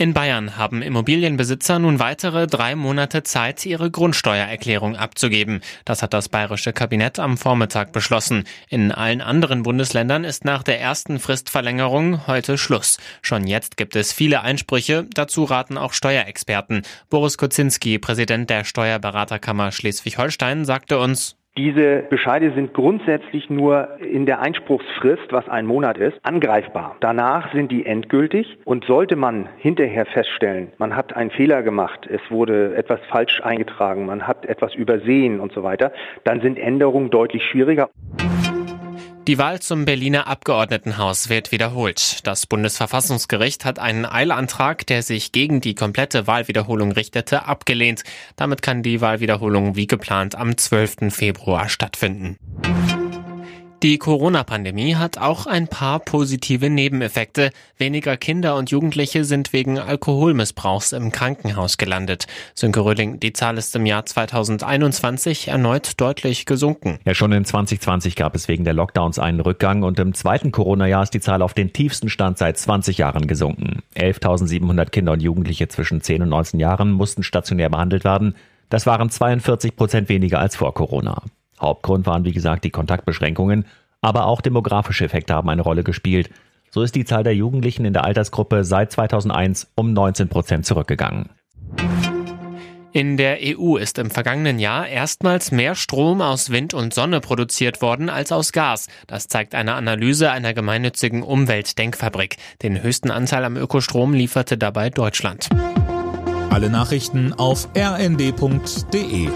In Bayern haben Immobilienbesitzer nun weitere drei Monate Zeit, ihre Grundsteuererklärung abzugeben. Das hat das bayerische Kabinett am Vormittag beschlossen. In allen anderen Bundesländern ist nach der ersten Fristverlängerung heute Schluss. Schon jetzt gibt es viele Einsprüche. Dazu raten auch Steuerexperten. Boris Kozinski, Präsident der Steuerberaterkammer Schleswig-Holstein, sagte uns, diese Bescheide sind grundsätzlich nur in der Einspruchsfrist, was ein Monat ist, angreifbar. Danach sind die endgültig und sollte man hinterher feststellen, man hat einen Fehler gemacht, es wurde etwas falsch eingetragen, man hat etwas übersehen und so weiter, dann sind Änderungen deutlich schwieriger. Die Wahl zum Berliner Abgeordnetenhaus wird wiederholt. Das Bundesverfassungsgericht hat einen Eilantrag, der sich gegen die komplette Wahlwiederholung richtete, abgelehnt. Damit kann die Wahlwiederholung wie geplant am 12. Februar stattfinden. Die Corona-Pandemie hat auch ein paar positive Nebeneffekte. Weniger Kinder und Jugendliche sind wegen Alkoholmissbrauchs im Krankenhaus gelandet. Sönke Röhling, die Zahl ist im Jahr 2021 erneut deutlich gesunken. Ja, schon in 2020 gab es wegen der Lockdowns einen Rückgang und im zweiten Corona-Jahr ist die Zahl auf den tiefsten Stand seit 20 Jahren gesunken. 11.700 Kinder und Jugendliche zwischen 10 und 19 Jahren mussten stationär behandelt werden. Das waren 42 Prozent weniger als vor Corona. Hauptgrund waren wie gesagt die Kontaktbeschränkungen, aber auch demografische Effekte haben eine Rolle gespielt. So ist die Zahl der Jugendlichen in der Altersgruppe seit 2001 um 19 Prozent zurückgegangen. In der EU ist im vergangenen Jahr erstmals mehr Strom aus Wind und Sonne produziert worden als aus Gas. Das zeigt eine Analyse einer gemeinnützigen Umweltdenkfabrik. Den höchsten Anteil am Ökostrom lieferte dabei Deutschland. Alle Nachrichten auf rnd.de